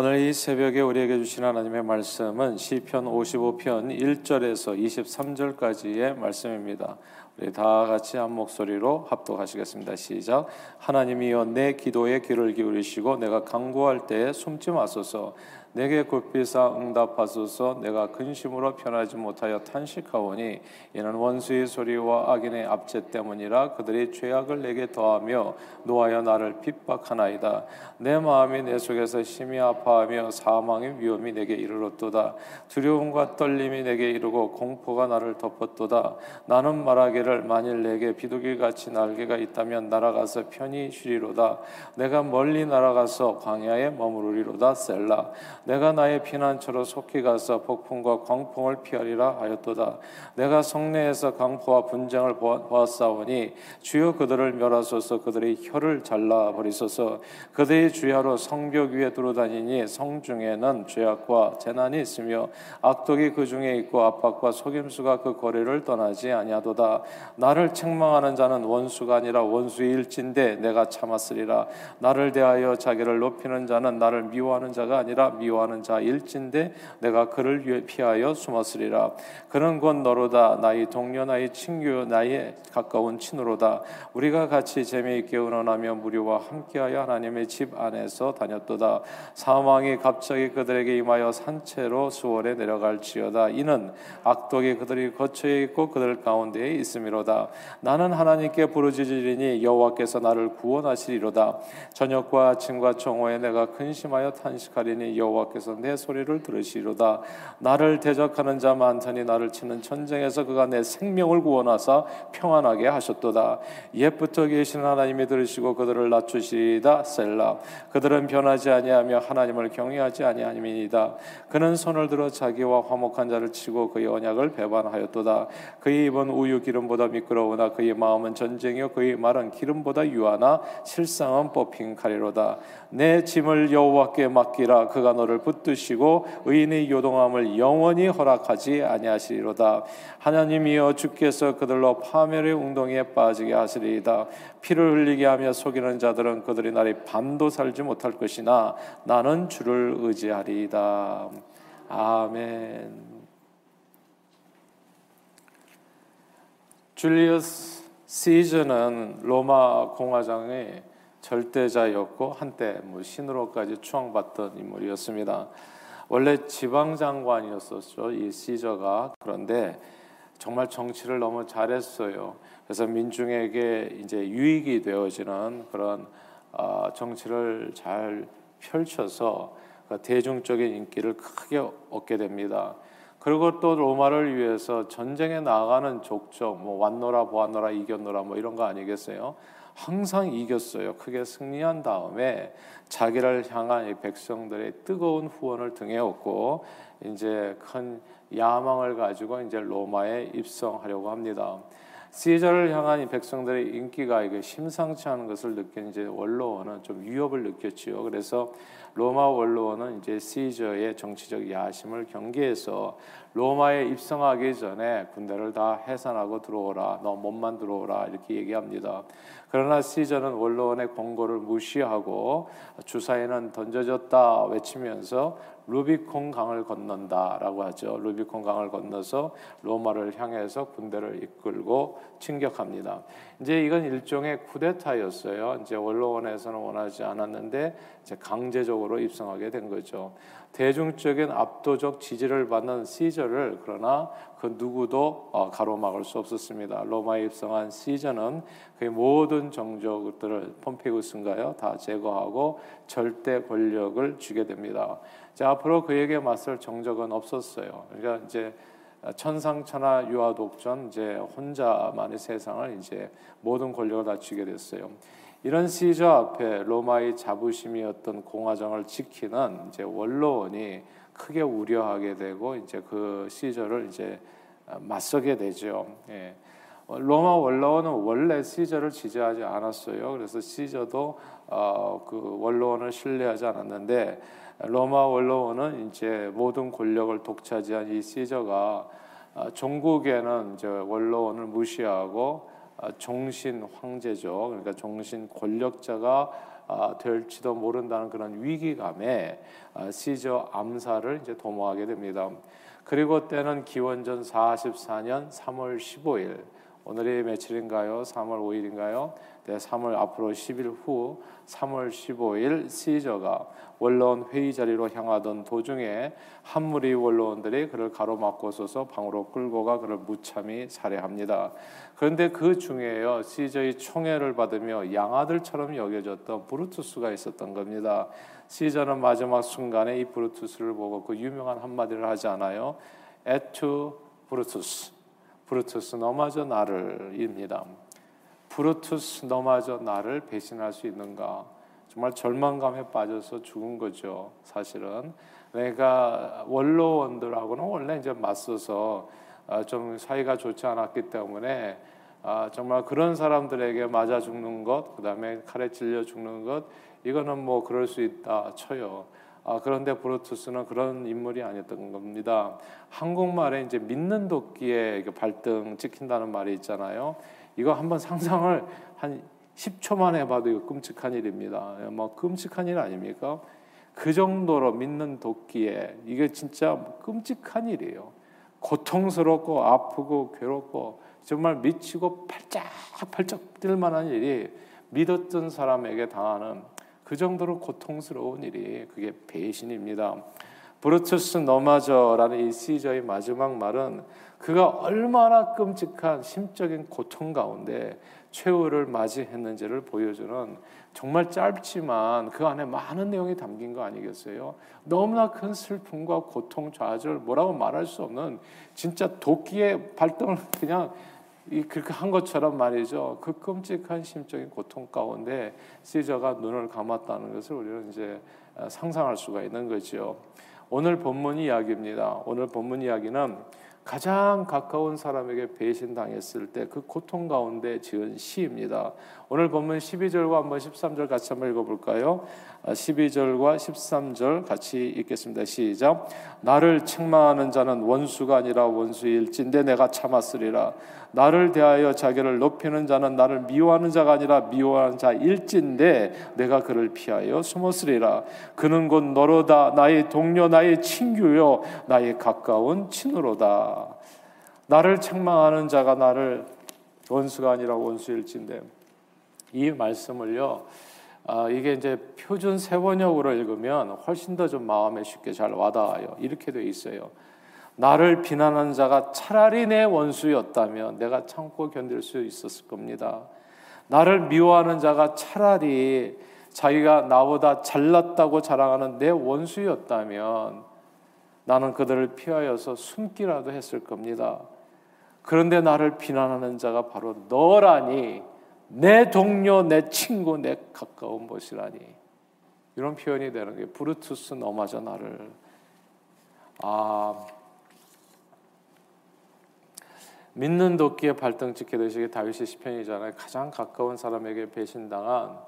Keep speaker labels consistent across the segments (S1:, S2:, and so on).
S1: 오늘 이 새벽에 우리에게 주신 하나님의 말씀은 시편 55편 1절에서 23절까지의 말씀입니다. 우리 다 같이 한 목소리로 합독하시겠습니다. 시작. 하나님이여 내 기도에 귀를 기울이시고 내가 간구할 때에 숨지 마소서. 내게 굽비사 응답하소서. 내가 근심으로 편하지 못하여 탄식하오니 이는 원수의 소리와 악인의 압제 때문이라 그들이 죄악을 내게 더하며 노하여 나를 핍박하나이다. 내 마음이 내 속에서 심히 아파하며 사망의 위험이 내게 이르렀도다. 두려움과 떨림이 내게 이르고 공포가 나를 덮었도다. 나는 말하기를 만일 내게 비둘기같이 날개가 있다면 날아가서 편히 쉬리로다. 내가 멀리 날아가서 광야에 머무르리로다. 셀라 내가 나의 피난처로 속히 가서 폭풍과 광풍을 피하리라 하였도다. 내가 성내에서 강포와 분쟁을 보았사오니 주여 그들을 멸하소서 그들의 혀를 잘라 버리소서 그들의 주야로 성벽 위에 두루다니니 성 중에는 죄악과 재난이 있으며 악독이 그 중에 있고 압박과 속임수가 그 거리를 떠나지 아니하도다. 나를 책망하는 자는 원수가 아니라 원수의 일진데 내가 참았으리라. 나를 대하여 자기를 높이는 자는 나를 미워하는 자가 아니라 미워 미워하는 자 일진데 내가 그를 피하여 숨었으리라. 그는 곧 너로다. 나의 동료 나의 친구 나의 가까운 친으로다. 우리가 같이 재미있게 의논하며 무료와 함께하여 하나님의 집 안에서 다녔도다. 사망이 갑자기 그들에게 임하여 산채로 수월에 내려갈지어다. 이는 악독이 그들이 거처에 있고 그들 가운데에 있음이로다. 나는 하나님께 부르짖으리니 여호와께서 나를 구원하시리로다. 저녁과 아침과 정오에 내가 근심하여 탄식하리니 여호와 여호와께서 내 소리를 들으시로다. 나를 대적하는 자 많더니 나를 치는 전쟁에서 그가 내 생명을 구원하사 평안하게 하셨도다. 옛부터 계신 하나님이 들으시고 그들을 낮추시다 셀라. 그들은 변하지 아니하며 하나님을 경외하지 아니하니이다. 그는 손을 들어 자기와 화목한 자를 치고 그의 언약을 배반하였도다. 그의 입은 우유 기름보다 미끄러우나 그의 마음은 전쟁이요 그의 말은 기름보다 유하나 실상은 뽑힌 칼이로다. 내 짐을 여호와께 맡기라. 그가 너를 붙드시고 의인의 요동함을 영원히 허락하지 아니하시리로다. 하나님이여 주께서 그들로 파멸의 웅덩이에 빠지게 하시리이다. 피를 흘리게 하며 속이는 자들은 그들이 날이 밤도 살지 못할 것이나 나는 주를 의지하리이다. 아멘. 줄리어스 시저는 로마 공화장의 절대자였고 한때 뭐 신으로까지 추앙받던 인물이었습니다. 원래 지방 장관이었었죠 이 시저가 그런데 정말 정치를 너무 잘했어요. 그래서 민중에게 이제 유익이 되어지는 그런 어, 정치를 잘 펼쳐서 그 대중적인 인기를 크게 얻게 됩니다. 그리고 또 로마를 위해서 전쟁에 나가는 족적, 뭐 왔노라 보았노라 이겼노라 뭐 이런 거 아니겠어요? 항상 이겼어요. 크게 승리한 다음에 자기를 향한 백성들의 뜨거운 후원을 등에 업고 이제 큰 야망을 가지고 이제 로마에 입성하려고 합니다. 시저를 향한 이 백성들의 인기가 이게 심상치 않은 것을 느낀 이제 원로원은 좀 위협을 느꼈지요. 그래서 로마 원로원은 이제 시저의 정치적 야심을 경계해서 로마에 입성하기 전에 군대를 다 해산하고 들어오라. 너 몸만 들어오라. 이렇게 얘기합니다. 그러나 시저는 원로원의 권고를 무시하고 주사에는 던져졌다 외치면서 루비콘 강을 건넌다라고 하죠. 루비콘 강을 건너서 로마를 향해서 군대를 이끌고 침격합니다. 이제 이건 일종의 쿠데타였어요. 이제 원로원에서는 원하지 않았는데 이제 강제적으로 입성하게 된 거죠. 대중적인 압도적 지지를 받는 시저를 그러나 그 누구도 어, 가로막을 수 없었습니다. 로마에 입성한 시저는 그 모든 정적들을 폼페이우스인가요? 다 제거하고 절대 권력을 주게 됩니다. 자, 앞으로 그에게 맞설 정적은 없었어요. 그러니까 이제 천상천하 유아독전 이제 혼자만의 세상을 이제 모든 권력을 다 쥐게 됐어요. 이런 시저 앞에 로마의 자부심이었던 공화정을 지키는 이제 원로원이 크게 우려하게 되고 이제 그 시저를 이제 맞서게 되죠. 예. 로마 원로원은 원래 시저를 지지하지 않았어요. 그래서 시저도 어, 그 원로원을 신뢰하지 않았는데 로마 원로원은 이제 모든 권력을 독차지한 이 시저가 어, 종국에는 이제 원로원을 무시하고 어, 종신 황제죠. 그러니까 종신 권력자가 아, 될지도 모른다는 그런 위기감에 아, 시저 암살을 이제 도모하게 됩니다. 그리고 때는 기원전 44년 3월 15일 오늘이 며칠인가요? 3월 5일인가요? 네, 3월 앞으로 10일 후 3월 15일 시저가 원로원 회의 자리로 향하던 도중에 한 무리 원로원들이 그를 가로막고 서서 방으로 끌고 가 그를 무참히 살해합니다. 그런데 그 중에요 시저의 총애를 받으며 양아들처럼 여겨졌던 브루투스가 있었던 겁니다. 시저는 마지막 순간에 이 브루투스를 보고 그 유명한 한마디를 하지 않아요? 에투 브루투스, 브루투스 너마저 나를입니다. 브루투스 너마저 나를 배신할 수 있는가? 정말 절망감에 빠져서 죽은 거죠. 사실은 내가 원로원들하고는 원래 이제 맞서서 아, 좀 사이가 좋지 않았기 때문에 아, 정말 그런 사람들에게 맞아 죽는 것, 그다음에 칼에 찔려 죽는 것, 이거는 뭐 그럴 수 있다 쳐요. 아, 그런데 브루투스는 그런 인물이 아니었던 겁니다. 한국말에 이제 믿는 도끼에 발등 찍힌다는 말이 있잖아요. 이거 한번 상상을 한 10초만 해봐도 이거 끔찍한 일입니다. 뭐 끔찍한 일 아닙니까? 그 정도로 믿는 도끼에 이게 진짜 끔찍한 일이에요. 고통스럽고 아프고 괴롭고 정말 미치고 팔짝팔짝 뛸 만한 일이 믿었던 사람에게 당하는 그 정도로 고통스러운 일이 그게 배신입니다. 브루투스 너마저라는 이 시저의 마지막 말은 그가 얼마나 끔찍한 심적인 고통 가운데 최후를 맞이했는지를 보여주는 정말 짧지만 그 안에 많은 내용이 담긴 거 아니겠어요? 너무나 큰 슬픔과 고통, 좌절, 뭐라고 말할 수 없는 진짜 도끼의 발등을 그냥 그렇게 한 것처럼 말이죠. 그 끔찍한 심적인 고통 가운데 시저가 눈을 감았다는 것을 우리는 이제 상상할 수가 있는 거죠. 오늘 본문 이야기입니다. 오늘 본문 이야기는 가장 가까운 사람에게 배신당했을 때 그 고통 가운데 지은 시입니다. 오늘 본문 12절과 한번 13절 같이 한번 읽어볼까요? 12절과 아, 13절 같이 읽겠습니다. 시작. 나를 책망하는 자는 원수가 아니라 원수일진데 내가 참았으리라. 나를 대하여 자기를 높이는 자는 나를 미워하는 자가 아니라 미워하는 자일진데 내가 그를 피하여 숨었으리라. 그는 곧 너로다 나의 동료 나의 친구요 나의 가까운 친으로다. 나를 책망하는 자가 나를 원수가 아니라 원수일진데 이 말씀을요. 아, 이게 이제 표준 세번역으로 읽으면 훨씬 더 좀 마음에 쉽게 잘 와닿아요. 이렇게 돼 있어요. 나를 비난하는 자가 차라리 내 원수였다면 내가 참고 견딜 수 있었을 겁니다. 나를 미워하는 자가 차라리 자기가 나보다 잘났다고 자랑하는 내 원수였다면 나는 그들을 피하여서 숨기라도 했을 겁니다. 그런데 나를 비난하는 자가 바로 너라니 내 동료, 내 친구, 내 가까운 것이라니 이런 표현이 되는 게 브루투스 너마저 나를 아 믿는 도끼에 발등 찍게 되시게 다윗의 시편이잖아요. 가장 가까운 사람에게 배신당한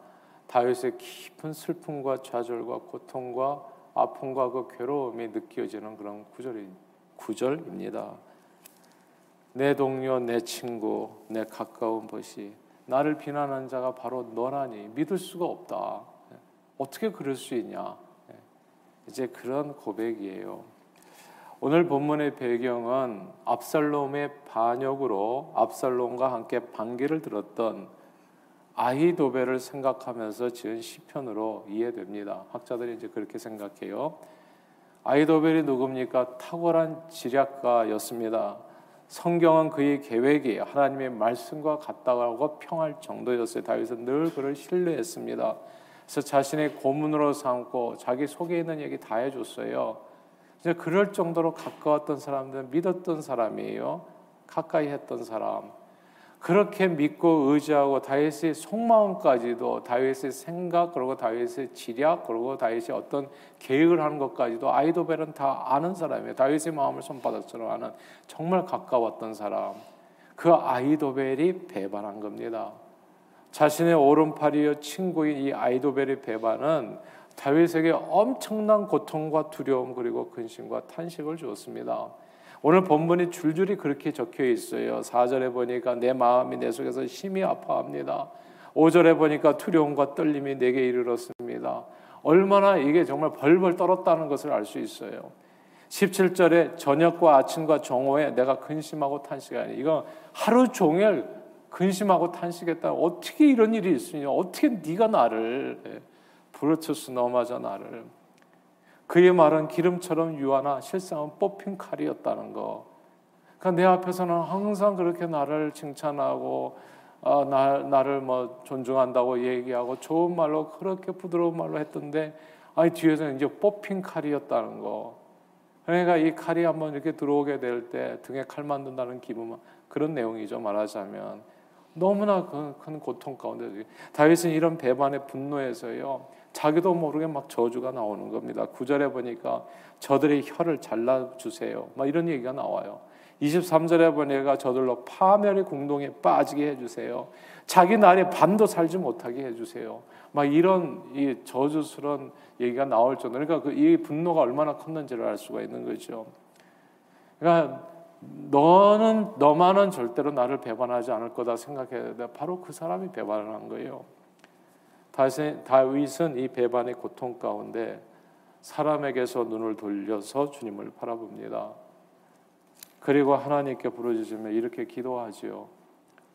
S1: 다윗의 깊은 슬픔과 좌절과 고통과 아픔과 그 괴로움이 느껴지는 그런 구절이 구절입니다. 내 동료, 내 친구, 내 가까운 것이 나를 비난하는 자가 바로 너라니 믿을 수가 없다. 어떻게 그럴 수 있냐? 이제 그런 고백이에요. 오늘 본문의 배경은 압살롬의 반역으로 압살롬과 함께 반기를 들었던 아히도벨을 생각하면서 지은 시편으로 이해됩니다. 학자들이 이제 그렇게 생각해요. 아히도벨이 누굽니까? 탁월한 지략가였습니다. 성경은 그의 계획이 하나님의 말씀과 같다고 평할 정도였어요. 다윗은 늘 그를 신뢰했습니다. 그래서 자신의 고문으로 삼고 자기 속에 있는 얘기 다 해줬어요. 그럴 정도로 가까웠던 사람들 믿었던 사람이에요. 가까이 했던 사람. 그렇게 믿고 의지하고 다윗의 속마음까지도 다윗의 생각 그리고 다윗의 지략 그리고 다윗이 어떤 계획을 하는 것까지도 아이도벨은 다 아는 사람이에요. 다윗의 마음을 손바닥처럼 아는 정말 가까웠던 사람. 그 아이도벨이 배반한 겁니다. 자신의 오른팔이요 친구인 이 아이도벨의 배반은 다윗에게 엄청난 고통과 두려움 그리고 근심과 탄식을 주었습니다. 오늘 본문이 줄줄이 그렇게 적혀 있어요. 4절에 보니까 내 마음이 내 속에서 심히 아파합니다. 5절에 보니까 두려움과 떨림이 내게 이르렀습니다. 얼마나 이게 정말 벌벌 떨었다는 것을 알 수 있어요. 17절에 저녁과 아침과 정오에 내가 근심하고 탄식하니 이거 하루 종일 근심하고 탄식했다. 어떻게 이런 일이 있으냐? 어떻게 네가 나를 예, 브루투스 너마저 나를 그의 말은 기름처럼 유하나 실상은 뽑힌 칼이었다는 거. 그러니까 내 앞에서는 항상 그렇게 나를 칭찬하고 어, 나, 나를 뭐 존중한다고 얘기하고 좋은 말로 그렇게 부드러운 말로 했던데 아니 뒤에서는 이제 뽑힌 칼이었다는 거. 그러니까 이 칼이 한번 이렇게 들어오게 될 때 등에 칼 만든다는 기분 그런 내용이죠 말하자면 너무나 큰 고통 가운데 다윗은 이런 배반의 분노에서요 자기도 모르게 막 저주가 나오는 겁니다. 구절에 보니까 저들의 혀를 잘라 주세요. 막 이런 얘기가 나와요. 23절에 보니까 저들로 파멸의 공동에 빠지게 해 주세요. 자기 날에 반도 살지 못하게 해 주세요. 막 이런 이 저주스러운 얘기가 나올 정도. 그러니까 그 이 분노가 얼마나 컸는지를 알 수가 있는 거죠. 그러니까 너는 너만은 절대로 나를 배반하지 않을 거다 생각해야 돼. 바로 그 사람이 배반을 한 거예요. 다윗은 이 배반의 고통 가운데 사람에게서 눈을 돌려서 주님을 바라봅니다. 그리고 하나님께 부르짖으며 이렇게 기도하지요.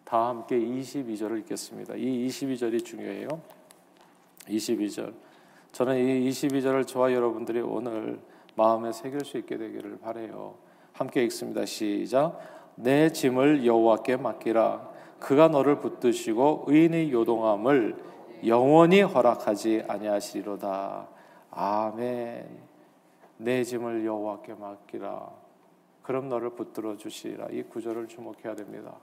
S1: 다 함께 22절을 읽겠습니다. 이 22절이 중요해요. 22절. 저는 이 22절을 저와 여러분들이 오늘 마음에 새길 수 있게 되기를 바래요. 함께 읽습니다. 시작. 내 짐을 여호와께 맡기라. 그가 너를 붙드시고 의인의 요동함을 영원히 허락하지 아니하시리로다. 아멘. 내 짐을 여호와께 맡기라. 그럼 너를 붙들어 주시리라. 이 구절을 주목해야 됩니다.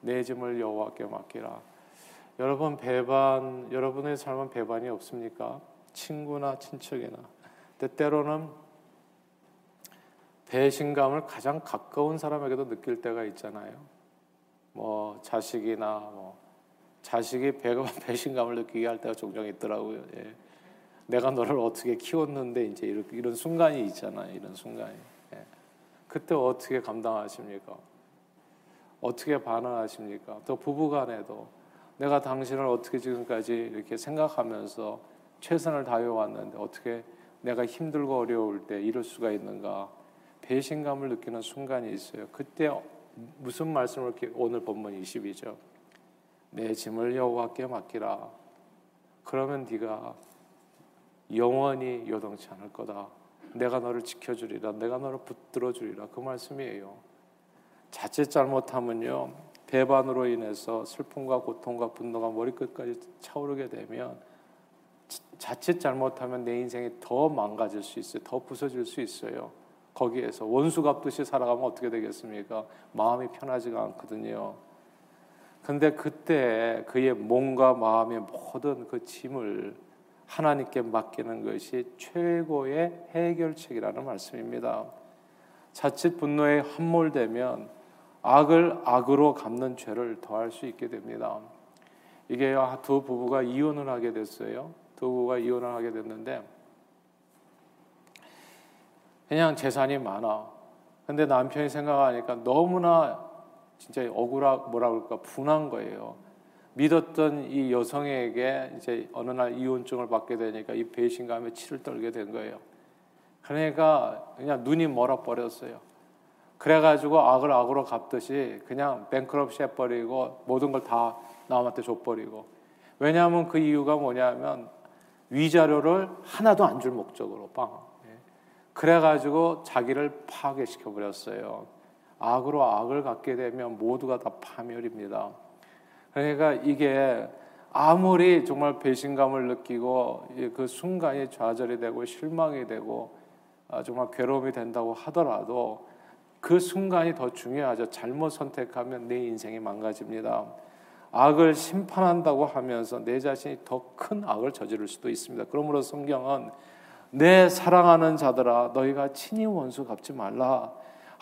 S1: 내 짐을 여호와께 맡기라. 여러분 배반 여러분의 삶은 배반이 없습니까? 친구나 친척이나 때때로는 배신감을 가장 가까운 사람에게도 느낄 때가 있잖아요. 뭐 자식이나 뭐 자식이 배신감을 느끼게 할 때가 종종 있더라고요. 예. 내가 너를 어떻게 키웠는데 이제 이런, 이런 순간이 있잖아요. 이런 순간이. 예. 그때 어떻게 감당하십니까? 어떻게 반응하십니까? 또 부부간에도 내가 당신을 어떻게 지금까지 이렇게 생각하면서 최선을 다해 왔는데 어떻게 내가 힘들고 어려울 때 이럴 수가 있는가? 배신감을 느끼는 순간이 있어요. 그때 무슨 말씀을 오늘 본문 22죠. 내 짐을 여호와께 맡기라. 그러면 네가 영원히 요동치 않을 거다. 내가 너를 지켜주리라. 내가 너를 붙들어 주리라. 그 말씀이에요. 자칫 잘못하면요. 배반으로 인해서 슬픔과 고통과 분노가 머리끝까지 차오르게 되면 자칫 잘못하면 내 인생이 더 망가질 수 있어요. 더 부서질 수 있어요. 거기에서 원수 갚듯이 살아가면 어떻게 되겠습니까? 마음이 편하지가 않거든요. 근데 그때 그의 몸과 마음의 모든 그 짐을 하나님께 맡기는 것이 최고의 해결책이라는 말씀입니다. 자칫 분노에 함몰되면 악을 악으로 갚는 죄를 더할 수 있게 됩니다. 이게 두 부부가 이혼을 하게 됐어요. 두 부부가 이혼을 하게 됐는데 그냥 재산이 많아. 근데 남편이 생각하니까 너무나 진짜 억울하 뭐라 그럴까 분한 거예요. 믿었던 이 여성에게 이제 어느 날 이혼증을 받게 되니까 이 배신감에 치를 떨게 된 거예요. 그러니까 그냥 눈이 멀어 버렸어요. 그래가지고 악을 악으로 갚듯이 그냥 뱅크럽시 해버리고 모든 걸 다 남한테 줘버리고 왜냐하면 그 이유가 뭐냐면 위자료를 하나도 안 줄 목적으로 빵. 예. 그래가지고 자기를 파괴시켜 버렸어요. 악으로 악을 갖게 되면 모두가 다 파멸입니다. 그러니까 이게 아무리 정말 배신감을 느끼고 그 순간이 좌절이 되고 실망이 되고 아, 정말 괴로움이 된다고 하더라도 그 순간이 더 중요하죠. 잘못 선택하면 내 인생이 망가집니다. 악을 심판한다고 하면서 내 자신이 더 큰 악을 저지를 수도 있습니다. 그러므로 성경은 내 사랑하는 자들아 너희가 친히 원수 갚지 말라.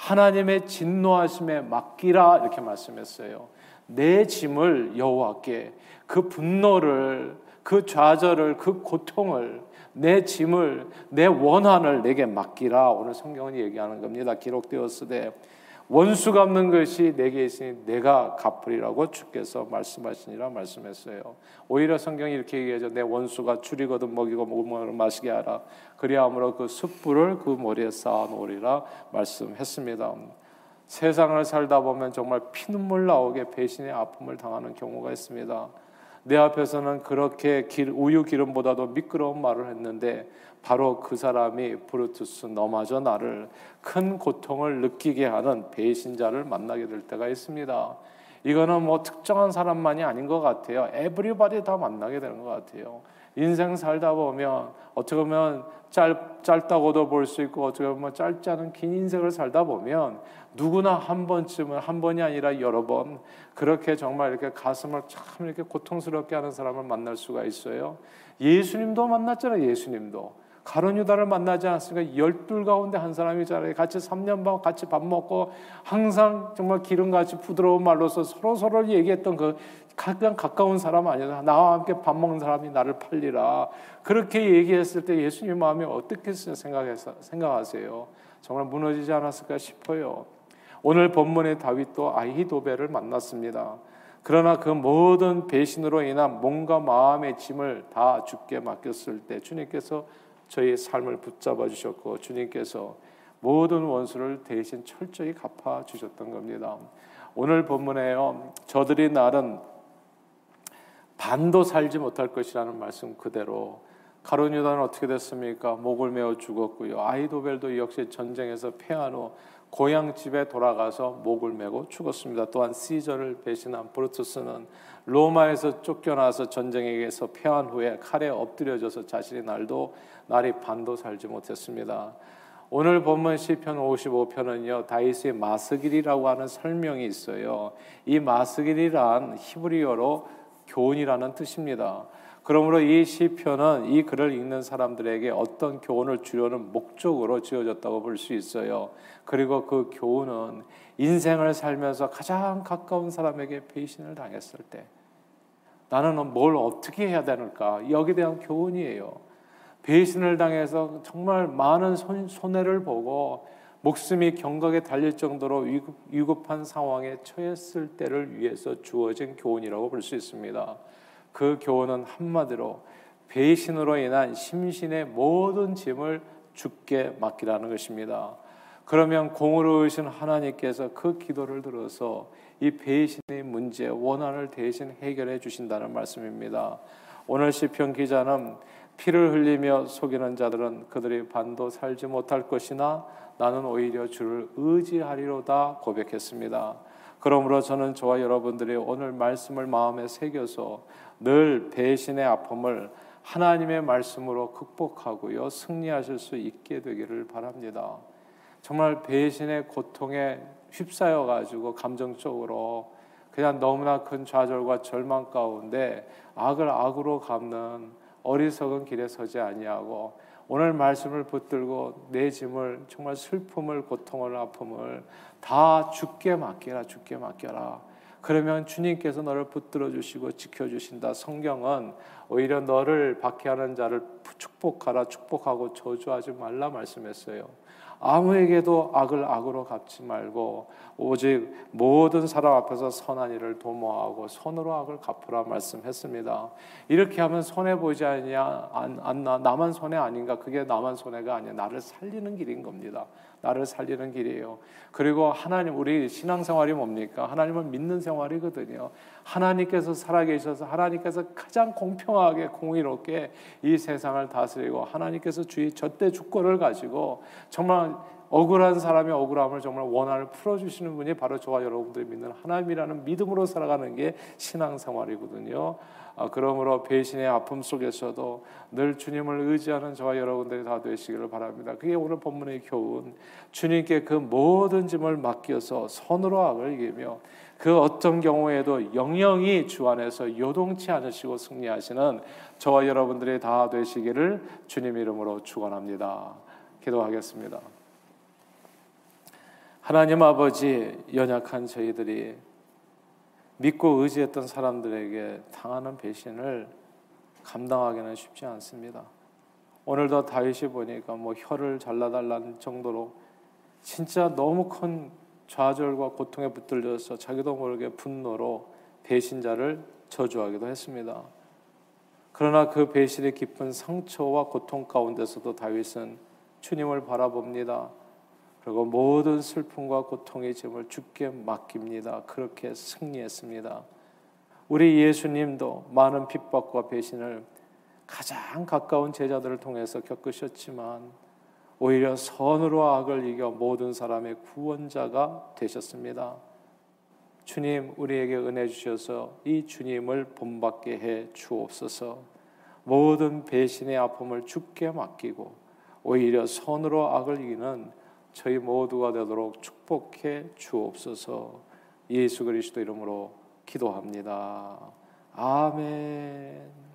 S1: 하나님의 진노하심에 맡기라 이렇게 말씀했어요. 내 짐을 여호와께 그 분노를 그 좌절을 그 고통을 내 짐을 내 원한을 내게 맡기라 오늘 성경은 얘기하는 겁니다. 기록되었으되 원수 갚는 것이 내게 있으니 내가 갚으리라고 주께서 말씀하시니라 말씀했어요. 오히려 성경이 이렇게 얘기하죠. 내 원수가 줄이거든 먹이고 먹으면 마시게 하라. 그리함으로 그 숯불을 그 머리에 쌓아 놓으리라 말씀했습니다. 세상을 살다 보면 정말 피눈물 나오게 배신의 아픔을 당하는 경우가 있습니다. 내 앞에서는 그렇게 우유 기름보다도 미끄러운 말을 했는데 바로 그 사람이 브루투스 너마저 나를 큰 고통을 느끼게 하는 배신자를 만나게 될 때가 있습니다. 이거는 뭐 특정한 사람만이 아닌 것 같아요. 에브리바디 다 만나게 되는 것 같아요. 인생 살다 보면 어떻게 보면 짧, 짧다고도 볼 수 있고 어떻게 보면 짧지 않은 긴 인생을 살다 보면 누구나 한 번쯤은 한 번이 아니라 여러 번 그렇게 정말 이렇게 가슴을 참 이렇게 고통스럽게 하는 사람을 만날 수가 있어요. 예수님도 만났잖아요. 예수님도. 가론 유다를 만나지 않았으니까 열둘 가운데 한 사람이잖아요. 같이 3년 반 같이 밥 먹고 항상 정말 기름같이 부드러운 말로서 서로 서로 얘기했던 그 가장 가까운 사람 아니야. 나와 함께 밥 먹는 사람이 나를 팔리라. 그렇게 얘기했을 때 예수님 마음이 어떻게 생각해서 생각하세요? 정말 무너지지 않았을까 싶어요. 오늘 본문의 다윗도 아히도벨을 만났습니다. 그러나 그 모든 배신으로 인한 몸과 마음의 짐을 다 주께 맡겼을 때 주님께서 저희의 삶을 붙잡아 주셨고 주님께서 모든 원수를 대신 철저히 갚아 주셨던 겁니다. 오늘 본문에요. 저들이 날은 반도 살지 못할 것이라는 말씀 그대로 가론 유다는 어떻게 됐습니까? 목을 메어 죽었고요. 아이도벨도 역시 전쟁에서 패한 후 고향 집에 돌아가서 목을 메고 죽었습니다. 또한 시저를 배신한 브루투스는 로마에서 쫓겨나서 전쟁에서 패한 후에 칼에 엎드려져서 자신의 날도 날이 반도 살지 못했습니다. 오늘 본문 시편 55편은요 다윗의 마스길이라고 하는 설명이 있어요. 이 마스길이란 히브리어로 교훈이라는 뜻입니다. 그러므로 이 시편은 이 글을 읽는 사람들에게 어떤 교훈을 주려는 목적으로 지어졌다고 볼 수 있어요. 그리고 그 교훈은 인생을 살면서 가장 가까운 사람에게 배신을 당했을 때 나는 뭘 어떻게 해야 되는가 여기에 대한 교훈이에요. 배신을 당해서 정말 많은 손해를 보고 목숨이 경각에 달릴 정도로 위급, 한 상황에 처했을 때를 위해서 주어진 교훈이라고 볼 수 있습니다. 그 교훈은 한마디로 배신으로 인한 심신의 모든 짐을 죽게 맡기라는 것입니다. 그러면 공으로 오신 하나님께서 그 기도를 들어서 이 배신의 문제, 원한을 대신 해결해 주신다는 말씀입니다. 오늘 시편 기자는 피를 흘리며 속이는 자들은 그들이 반도 살지 못할 것이나 나는 오히려 주를 의지하리로다 고백했습니다. 그러므로 저는 저와 여러분들이 오늘 말씀을 마음에 새겨서 늘 배신의 아픔을 하나님의 말씀으로 극복하고요 승리하실 수 있게 되기를 바랍니다. 정말 배신의 고통에 휩싸여 가지고 감정적으로 그냥 너무나 큰 좌절과 절망 가운데 악을 악으로 갚는 어리석은 길에 서지 아니하고 오늘 말씀을 붙들고 내 짐을 정말 슬픔을 고통을 아픔을 다 죽게 맡겨라 죽게 맡겨라 그러면 주님께서 너를 붙들어 주시고 지켜 주신다. 성경은 오히려 너를 박해하는 자를 축복하라 축복하고 저주하지 말라 말씀했어요. 아무에게도 악을 악으로 갚지 말고 오직 모든 사람 앞에서 선한 일을 도모하고 손으로 악을 갚으라 말씀했습니다. 이렇게 하면 손해 보지 않냐? 안, 안 나만 손해 아닌가? 그게 나만 손해가 아니야. 나를 살리는 길인 겁니다. 나를 살리는 길이에요. 그리고 하나님 우리 신앙생활이 뭡니까? 하나님을 믿는 생활이거든요. 하나님께서 살아계셔서 하나님께서 가장 공평하게 공의롭게 이 세상을 다스리고 하나님께서 주의 절대 주권을 가지고 억울한 사람의 억울함을 정말 원한을 풀어주시는 분이 바로 저와 여러분들이 믿는 하나님이라는 믿음으로 살아가는 게 신앙생활이거든요. 아, 그러므로 배신의 아픔 속에서도 늘 주님을 의지하는 저와 여러분들이 다 되시기를 바랍니다. 그게 오늘 본문의 교훈. 주님께 그 모든 짐을 맡겨서 선으로 악을 이기며 그 어떤 경우에도 영영이 주 안에서 요동치 않으시고 승리하시는 저와 여러분들이 다 되시기를 주님 이름으로 축원합니다. 기도하겠습니다. 하나님 아버지 연약한 저희들이 믿고 의지했던 사람들에게 당하는 배신을 감당하기는 쉽지 않습니다. 오늘도 다윗이 보니까 뭐 혀를 잘라달라는 정도로 진짜 너무 큰 좌절과 고통에 붙들려서 자기도 모르게 분노로 배신자를 저주하기도 했습니다. 그러나 그 배신의 깊은 상처와 고통 가운데서도 다윗은 주님을 바라봅니다. 그리고 모든 슬픔과 고통의 짐을 주께 맡깁니다. 그렇게 승리했습니다. 우리 예수님도 많은 핍박과 배신을 가장 가까운 제자들을 통해서 겪으셨지만 오히려 선으로 악을 이겨 모든 사람의 구원자가 되셨습니다. 주님 우리에게 은혜 주셔서 이 주님을 본받게 해 주옵소서. 모든 배신의 아픔을 주께 맡기고 오히려 선으로 악을 이기는 저희 모두가 되도록 축복해 주옵소서. 예수 그리스도 이름으로 기도합니다. 아멘.